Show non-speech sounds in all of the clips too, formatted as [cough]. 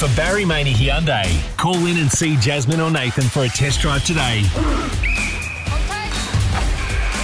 For Barry Maney Hyundai, call in and see Jasmine or Nathan for a test drive today.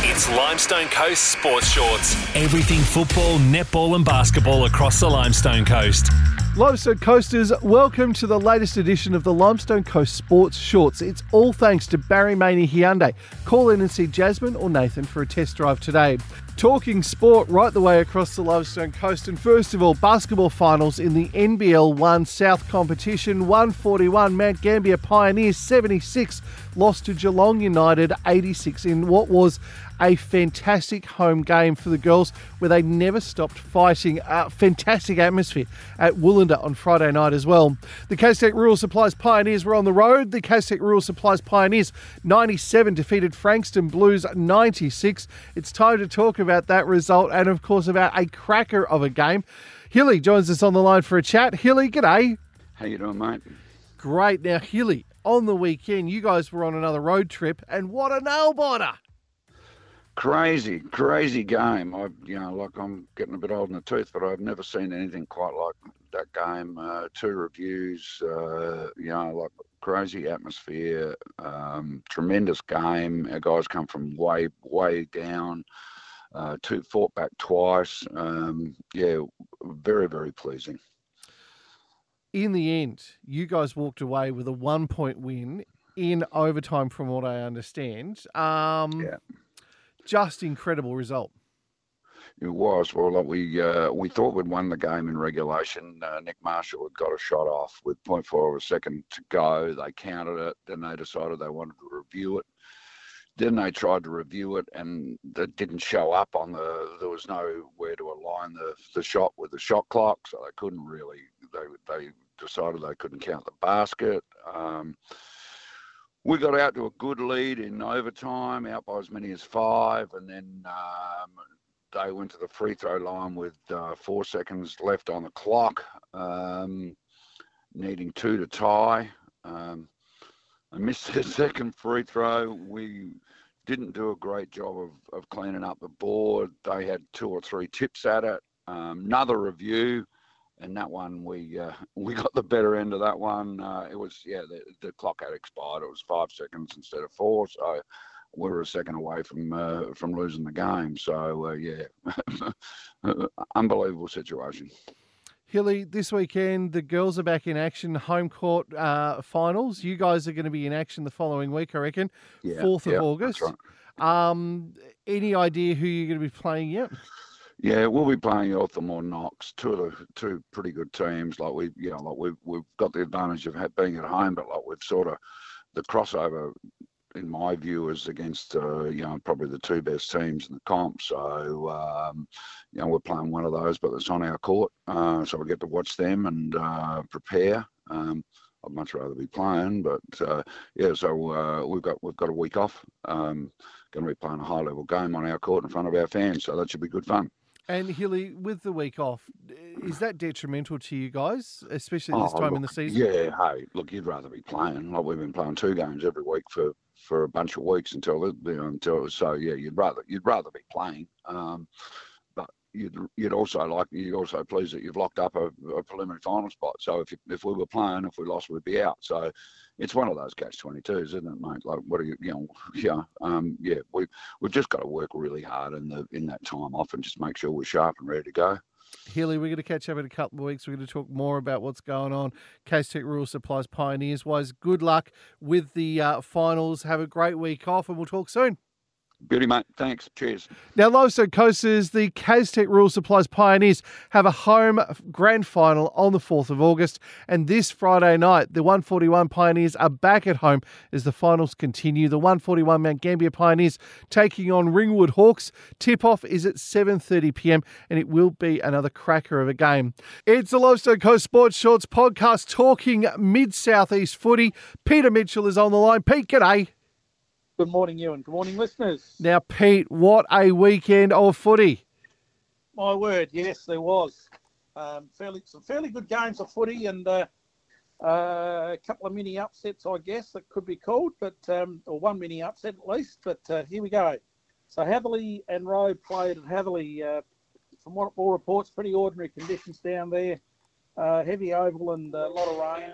It's Limestone Coast Sports Shorts. Everything football, netball, and basketball across the Limestone Coast. Limestone Coasters, welcome to the latest edition of the Limestone Coast Sports Shorts. It's all thanks to Barry Maney Hyundai. Call in and see Jasmine or Nathan for a test drive today. Talking sport right the way across the Limestone Coast. And first of all, basketball finals in the NBL 1 South competition. 141 Mount Gambier Pioneers 76 lost to Geelong United 86 in what was a fantastic home game for the girls where they never stopped fighting. A fantastic atmosphere at Wulanda on Friday night as well. The Castech Rural Supplies Pioneers were on the road. The Castech Rural Supplies Pioneers 97 defeated Frankston Blues 96. It's time to talk about that result and, of course, about a cracker of a game. Hilly joins us on the line for a chat. Hilly, g'day. How you doing, mate? Great. Now, Hilly, on the weekend, you guys were on another road trip, and what a nail biter! Crazy, crazy game. I, you know, like I'm getting a bit old in the tooth, but I've never seen anything quite like that game. Uh, two reviews, uh, you know, like crazy atmosphere, um, tremendous game. Our guys come from way, way down. Uh, two fought back twice. Um, yeah, very, very pleasing. In the end, you guys walked away with a one point win in overtime, from what I understand. Um, Yeah. Just incredible result. It was well. Like we uh, we thought we'd won the game in regulation. Uh, Nick Marshall had got a shot off with 0.4 of a second to go. They counted it. Then they decided they wanted to review it. Then they tried to review it, and it didn't show up on the. There was nowhere to align the the shot with the shot clock, so they couldn't really. They they decided they couldn't count the basket. Um, we got out to a good lead in overtime, out by as many as five, and then um, they went to the free throw line with uh, four seconds left on the clock, um, needing two to tie. Um, I missed the [laughs] second free throw. We didn't do a great job of, of cleaning up the board. They had two or three tips at it. Um, another review, and that one we uh, [laughs] we got the better end of that one. Uh, it was yeah, the, the clock had expired. It was five seconds instead of four, so we were a second away from uh, from losing the game. So uh, yeah, [laughs] unbelievable situation. Hilly, this weekend the girls are back in action. Home court uh, finals. You guys are going to be in action the following week, I reckon. Yeah, Fourth of yeah, August. Right. Um, any idea who you're going to be playing yet? Yeah, we'll be playing Eltham Knox, two of the two pretty good teams. Like we, you know, like we've we've got the advantage of being at home, but like we've sort of the crossover, in my view, is against uh, you know probably the two best teams in the comp. So um, you know we're playing one of those, but it's on our court, uh, so we get to watch them and uh, prepare. Um, I'd much rather be playing, but uh, yeah, so uh, we've got we've got a week off. Um, going to be playing a high level game on our court in front of our fans, so that should be good fun. And Hilly, with the week off, is that detrimental to you guys, especially this Oh, time in the season? Yeah, hey, look, you'd rather be playing. Like we've been playing two games every week for for a bunch of weeks until it- you know, until so yeah, you'd rather you'd rather be playing. Um, you'd you'd also like you're also pleased that you've locked up a, a preliminary final spot. So if you, if we were playing, if we lost, we'd be out. So it's one of those catch twenty twos, isn't it, mate? Like what are you you know [laughs] yeah um yeah we we've just got to work really hard in the in that time off and just make sure we're sharp and ready to go. Hilly, we're going to catch up in a couple of weeks. We're going to talk more about what's going on. Castech Rural Supplies Pioneers wise. Good luck with the uh, finals. Have a great week off, and we'll talk soon. Beauty, mate. Thanks. Cheers. Now, Limestone Coasters, the Castech Rural Supplies Pioneers have a home grand final on the 4th of August. And this Friday night, the 141 Pioneers are back at home as the finals continue. The 141 Mount Gambier Pioneers taking on Ringwood Hawks. Tip-off is at 7.30pm and it will be another cracker of a game. It's the Limestone Coast Sports Shorts podcast talking mid-southeast footy. Peter Mitchell is on the line. Pete, g'day. Good morning, Ewan. Good morning, listeners. Now, Pete, what a weekend of footy. My word, yes, there was. Um, fairly some fairly good games of footy and uh, uh, a couple of mini upsets, I guess that could be called, but um, or one mini upset at least. But uh, here we go. So Hatherleigh and Robe played at Hatherleigh. Uh, from what all reports, pretty ordinary conditions down there. uh, heavy oval and a lot of rain.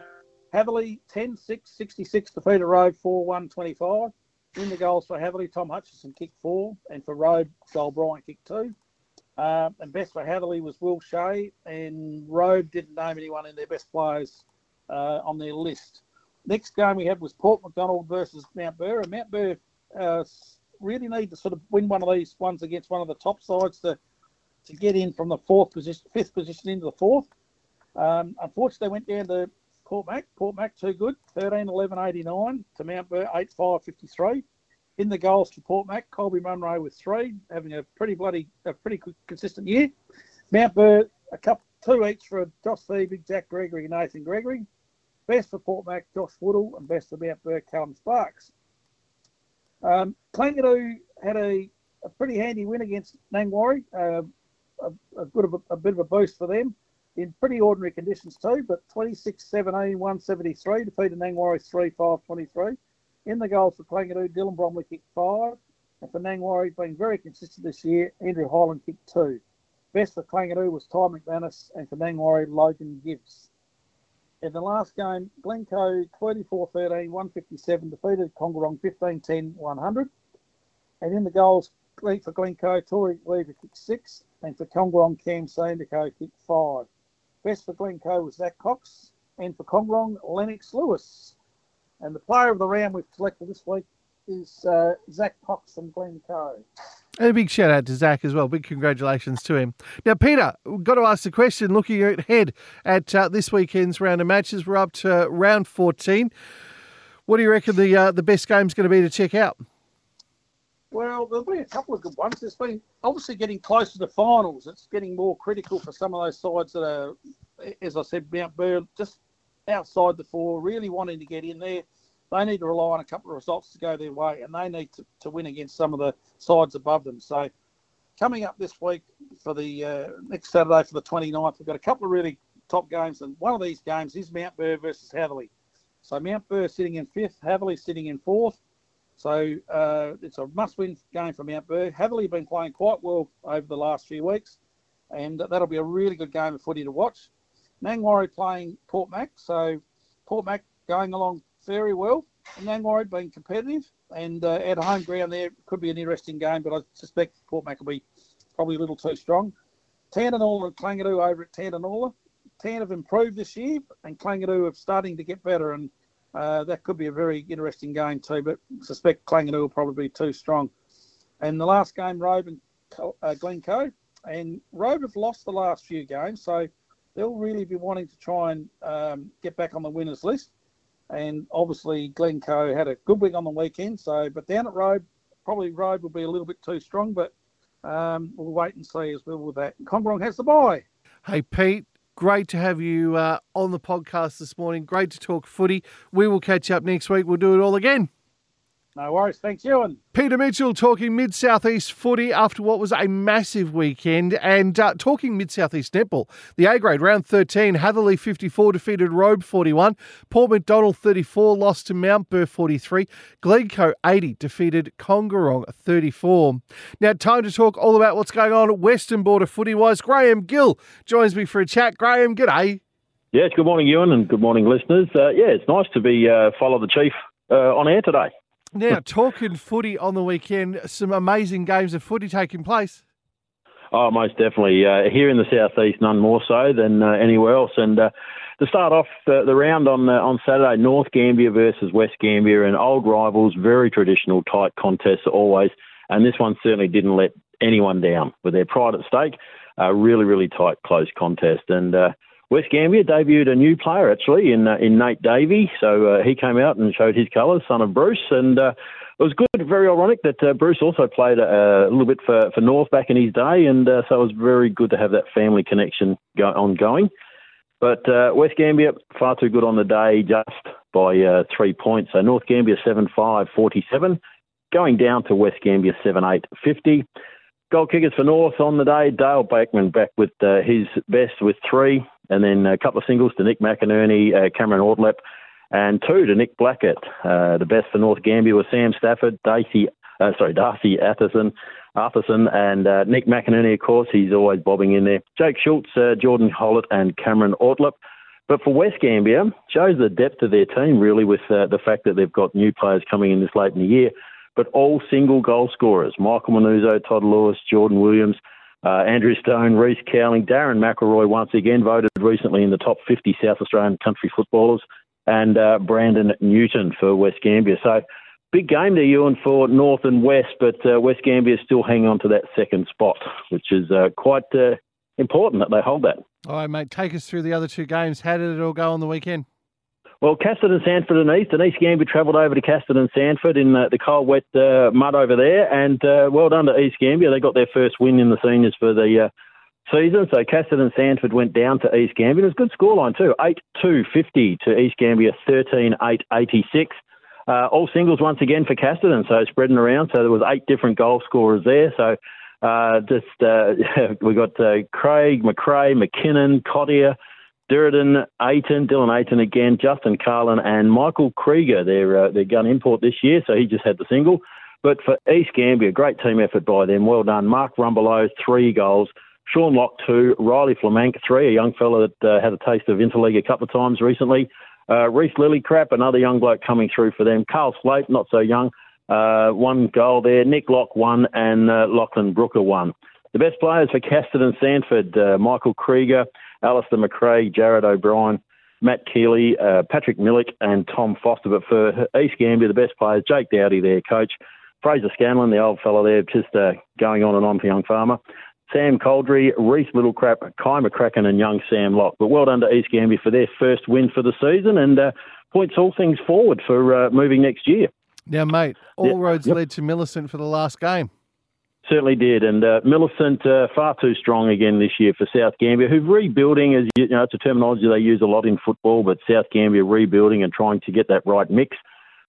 Hatherleigh 10 6 66 defeated Robe 4 1 25. In the goals for Hatherleigh, Tom Hutchison kicked four, and for Robe, Joel Bryant kicked two. Uh, and best for Hatherleigh was Will Shea, and Robe didn't name anyone in their best players uh, on their list. Next game we had was Port MacDonnell versus Mount Burr, and Mount Burr uh, really need to sort of win one of these ones against one of the top sides to to get in from the fourth position, fifth position into the fourth. Um, unfortunately, they went down to Port Mac. Port Mac too good, 13 11 89 to Mount Burr 8 5 53. In the goals for Port Mac, Colby Munro with three, having a pretty bloody, a pretty consistent year. Mount Burr, a couple, two each for Josh Phoebe, Jack Gregory, Nathan Gregory. Best for Port Mac, Josh Woodall, and best for Mount Burr, Callum Sparks. Um, Kalangadoo had a, a pretty handy win against Nangwarry. Uh, a, a, good a, a, bit of a boost for them in pretty ordinary conditions too, but 26 17 173 defeated Nangwarry 3 5 23. In the goals for Kalangadoo, Dylan Bromley kicked five. And for Nangwarry, being very consistent this year, Andrew Highland kicked two. Best for Kalangadoo was Ty McManus, and for Nangwarry, Logan Gibbs. In the last game, Glencoe 24 13 157 defeated Kongorong 15 10 100. And in the goals for Glencoe, Tory Lever kicked six, and for Kongorong, Cam Sandico kicked five. Best for Glencoe was Zach Cox, and for Kongorong, Lennox Lewis. And the player of the round we've selected this week is uh, Zach Cox from Glencoe. And a big shout out to Zach as well. Big congratulations to him. Now, Peter, we've got to ask the question looking ahead at uh, this weekend's round of matches, we're up to round 14. What do you reckon the uh, the best game's going to be to check out? Well, there'll be a couple of good ones. It's been obviously getting closer to finals. It's getting more critical for some of those sides that are, as I said, Mount Burr just outside the four, really wanting to get in there. They need to rely on a couple of results to go their way, and they need to, to win against some of the sides above them. So, coming up this week for the uh, next Saturday for the 29th, we've got a couple of really top games, and one of these games is Mount Burr versus Hatherleigh. So, Mount Burr sitting in fifth, Hatherleigh sitting in fourth. So uh, it's a must-win game for Mount Burr. Hatherleigh been playing quite well over the last few weeks, and that'll be a really good game of footy to watch. Nangwarry playing Port Mac, so Port Mac going along very well. And Nangwarry being competitive, and uh, at home ground there could be an interesting game, but I suspect Port Mac will be probably a little too strong. Tantanoola and Kalangadoo over at Tantanoola. Tan have improved this year, and Kalangadoo are starting to get better, and uh, that could be a very interesting game too, but suspect Kalangadoo will probably be too strong. And the last game, Robe and uh, Glencoe, and Robe have lost the last few games, so they'll really be wanting to try and um, get back on the winners list. And obviously, Glencoe had a good week on the weekend, so but down at Robe, probably Robe will be a little bit too strong, but um, we'll wait and see as well with that. Kongorong has the bye. Hey, Pete, Great to have you uh, on the podcast this morning. Great to talk footy. We will catch up next week. We'll do it all again. No worries. Thanks, Ewan. Peter Mitchell talking Mid Southeast footy after what was a massive weekend and uh, talking Mid Southeast netball. The A grade round 13, Hatherleigh 54 defeated Robe 41, Port MacDonnell 34 lost to Mount Burr 43, Glencoe 80 defeated Kongorong 34. Now, time to talk all about what's going on at Western Border footy wise. Graham Gill joins me for a chat. Graham, g'day. Yes, good morning, Ewan, and good morning, listeners. Uh, yeah, it's nice to be uh, follow the chief uh, on air today. Now, talking footy on the weekend, some amazing games of footy taking place. Oh, most definitely. Uh, here in the southeast, none more so than uh, anywhere else. And uh, to start off the, the round on uh, on Saturday, North Gambier versus West Gambier, and old rivals, very traditional, tight contests always. And this one certainly didn't let anyone down with their pride at stake. A really, really tight, close contest. And uh, West Gambier debuted a new player actually in uh, in Nate Davey. So uh, he came out and showed his colours, son of Bruce, and uh, it was good. Very ironic that uh, Bruce also played a, a, little bit for, for North back in his day, and uh, so it was very good to have that family connection go- ongoing. But uh, West Gambier far too good on the day, just by three points. So North Gambier 7-5, 47, going down to West Gambier 7-8, 50. Goal kickers for North on the day. Dale Backman back with uh, his best with three, and then a couple of singles to Nick McInerney, uh, Cameron Ortlep, and two to Nick Blackett. Uh, the best for North Gambier was Sam Stafford, Darcy, uh, sorry, Darcy Atherson, Arthurson and uh, Nick McInerney, of course, he's always bobbing in there. Jake Schultz, uh, Jordan Hollett, and Cameron Ortlip. But for West Gambier, shows the depth of their team really with the fact that they've got new players coming in this late in the year, but all single goal scorers. Michael Manuzo, Todd Lewis, Jordan Williams, uh, Andrew Stone, Reese Cowling, Darren McElroy once again voted recently in the top 50 South Australian country footballers, and uh, Brandon Newton for West Gambier. So big game there, Ewan, for North and West, but uh, West Gambier still hanging on to that second spot, which is uh, quite uh, important that they hold that. All right, mate, take us through the other two games. How did it all go on the weekend? Well, Casterton, Sandford and East. And East Gambier travelled over to Casterton, Sandford in uh, the cold, wet uh, mud over there. And uh, well done to East Gambier. They got their first win in the seniors for the uh, season. So Casterton, Sandford went down to East Gambier. It was a good scoreline too 8 2 50 to East Gambier, 13 8 86. Uh, all singles once again for Casterton, so spreading around. So there was eight different goal scorers there. So uh, just [laughs] we got Craig, McRae, McKinnon, Cottier. Durden, Aiton, Dylan Aiton again, Justin Carlin, and Michael Krieger, their, uh, their gun import this year, so he just had the single. But for East Gambier, great team effort by them. Well done. Mark Rumbelow, three goals. Sean Locke, two. Riley Flamank, three. A young fella that uh, had a taste of Interleague a couple of times recently. Uh, Reese Lillycrap, another young bloke coming through for them. Carl Slate, not so young. Uh, one goal there. Nick Locke, one. And uh, Lachlan Brooker, one. The best players for Casterton Sandford, uh, Michael Krieger, Alistair McRae, Jared O'Brien, Matt Keeley, uh, Patrick Millick, and Tom Foster. But for East Gambier, the best players, Jake Dowdy, their coach, Fraser Scanlon, the old fellow there, just uh, going on and on for young farmer. Sam Coldry, Reese Littlecrap, Kai McCracken, and young Sam Locke. But well done to East Gambier for their first win for the season and uh, points all things forward for uh, moving next year. Now, mate, all yep. roads yep. led to Millicent for the last game. Certainly did, and uh, Millicent uh, far too strong again this year for South Gambier, who's rebuilding. As you know, it's a terminology they use a lot in football, but South Gambier rebuilding and trying to get that right mix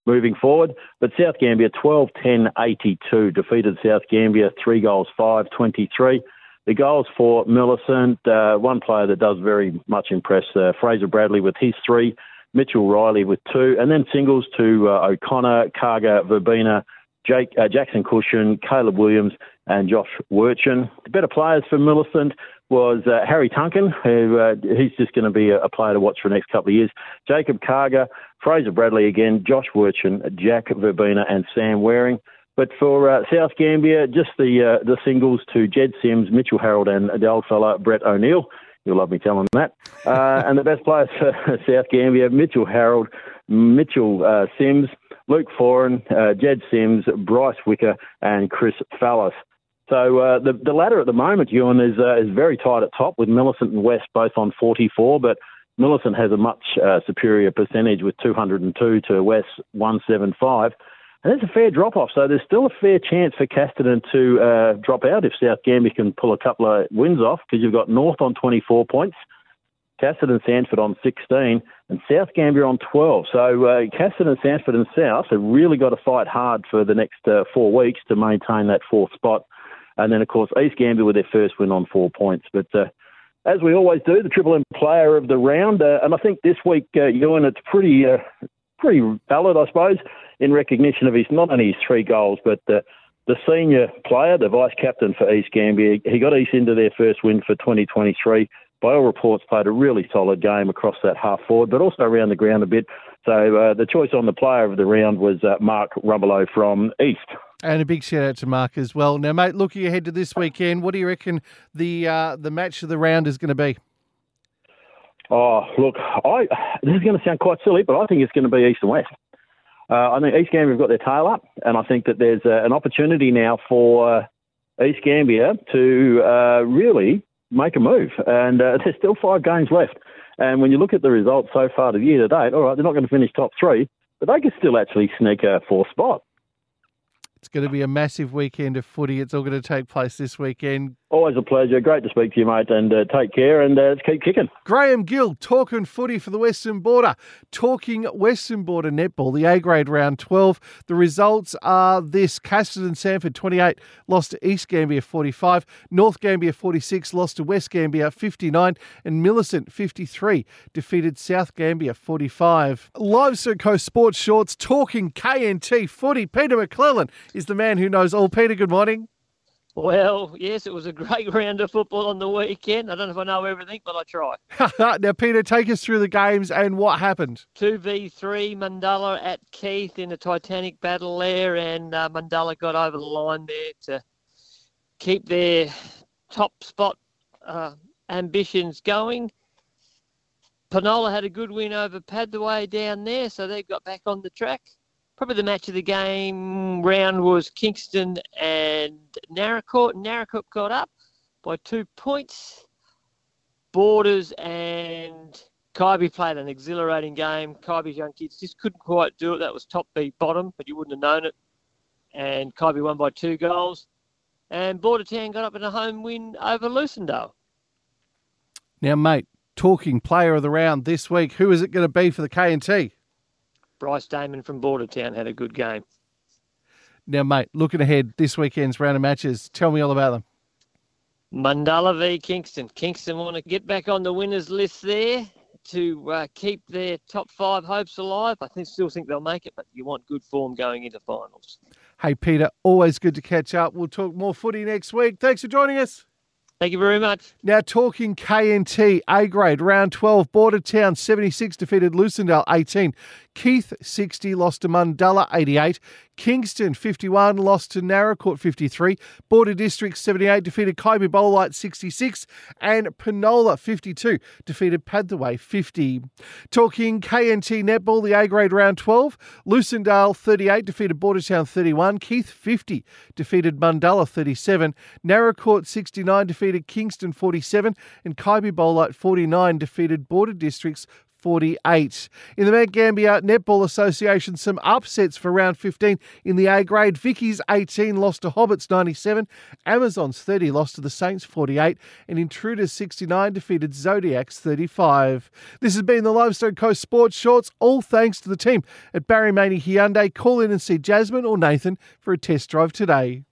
moving forward. But South Gambier 12 10 82 defeated South Gambier, three goals, 5 23. The goals for Millicent, uh, one player that does very much impress, uh, Fraser Bradley with his three, Mitchell Riley with two, and then singles to uh, O'Connor, Karga, Verbena, Jake, uh, Jackson Cushion, Caleb Williams, and Josh Wirchin. The better players for Millicent was uh, Harry Tunkin, who uh, he's just going to be a, a, player to watch for the next couple of years. Jacob Karga, Fraser Bradley again, Josh Wirchin, Jack Verbena, and Sam Waring. But for uh, South Gambier, just the uh, the singles to Jed Sims, Mitchell Harold, and old fella Brett O'Neill. You'll love me telling that. Uh, and the best players for [laughs] South Gambier, Mitchell Harold, Mitchell uh, Sims, Luke Foran, uh, Jed Sims, Bryce Wicker, and Chris Fallis. So uh, the the ladder at the moment, Ewan, is uh, is very tight at top with Millicent and West both on 44, but Millicent has a much uh, superior percentage with 202 to West 175. And there's a fair drop off, so there's still a fair chance for Casterton to uh, drop out if South Gambier can pull a couple of wins off because you've got North on 24 points, Casterton Sandford on 16, and South Gambier on 12. So uh, Casterton, Sandford, and South have really got to fight hard for the next uh, four weeks to maintain that fourth spot. And then, of course, East Gambier with their first win on four points. But uh, as we always do, the Triple M player of the round. Uh, and I think this week, uh, Ewan, it's pretty, uh, pretty valid, I suppose, in recognition of his not only his three goals, but uh, the senior player, the vice captain for East Gambier. He got East into their first win for 2023 by all reports, played a really solid game across that half forward, but also around the ground a bit. So uh, the choice on the player of the round was uh, Mark Rumbelow from East. And a big shout out to Mark as well. Now, mate, looking ahead to this weekend, what do you reckon the uh, the match of the round is going to be? Oh, look, I this is going to sound quite silly, but I think it's going to be East and West. Uh, I think East Gambier have got their tail up, and I think that there's uh, an opportunity now for uh, East Gambier to uh, really make a move. And uh, [laughs] there's still five games left. And when you look at the results so far the year to date, all right, they're not going to finish top three, but they could still actually sneak a fourth spot. It's going to be a massive weekend of footy. It's all going to take place this weekend. Always a pleasure. Great to speak to you, mate, and uh, take care and uh, let's keep kicking. Graham Gill talking footy for the Western Border, talking Western Border netball, the A grade round 12. The results are this Casterton Sandford 28 lost to East Gambier 45, North Gambier 46 lost to West Gambier 59, and Millicent 53 defeated South Gambier 45. Live Coast Sports Shorts talking KNT footy. Peter McClellan is the man who knows all. Peter, good morning. Well, yes, it was a great [laughs] round of football on the weekend. I don't know if I know everything, but I try. [laughs] now, Peter, take us through the games and what happened. 2v3, Mundalla at Keith in a Titanic battle there, and uh, Mundalla got over the line there to keep their top spot uh, ambitions going. Penola had a good win over Padthaway down there, so they got back on the track probably the match of the game round was Kingston and Naracoorte. Naracoorte got up by two points. Borders and Kybe played an exhilarating game. Kybe's young kids just couldn't quite do it. That was top beat bottom, but you wouldn't have known it. And Kybe won by two goals. And Bordertown got up in a home win over Lucindale. Now, mate, talking player of the round this week, who is it going to be for the K&T? Bryce Damon from Bordertown had a good game. Now, mate, looking ahead this weekend's round of matches, tell me all about them. Mundalla v Kingston. Kingston want to get back on the winners list there to uh, keep their top five hopes alive. I think, still think they'll make it, but you want good form going into finals. Hey, Peter, always good to catch up. We'll talk more footy next week. Thanks for joining us. Thank you very much. Now talking KNT A grade round 12 Bordertown 76 defeated Lucindale 18. Keith 60 lost to Mundalla 88. Kingston 51 lost to Naracoorte 53. Border District 78 defeated Kybybolite 66 and Penola 52 defeated Padthaway 50. Talking KNT netball the A grade round 12 Lucindale 38 defeated Bordertown 31. Keith 50 defeated Mundalla 37. Naracoorte 69 defeated Kingston 47 and Kybybolite 49 defeated Border Districts 48. In the Mount Gambier Netball Association, some upsets for round 15 in the A grade. Vicky's 18 lost to Hobbits 97, Amazons 30 lost to the Saints 48, and Intruders 69 defeated Zodiacs 35. This has been the Limestone Coast Sports Shorts, all thanks to the team at Barry Maney Hyundai. Call in and see Jasmine or Nathan for a test drive today.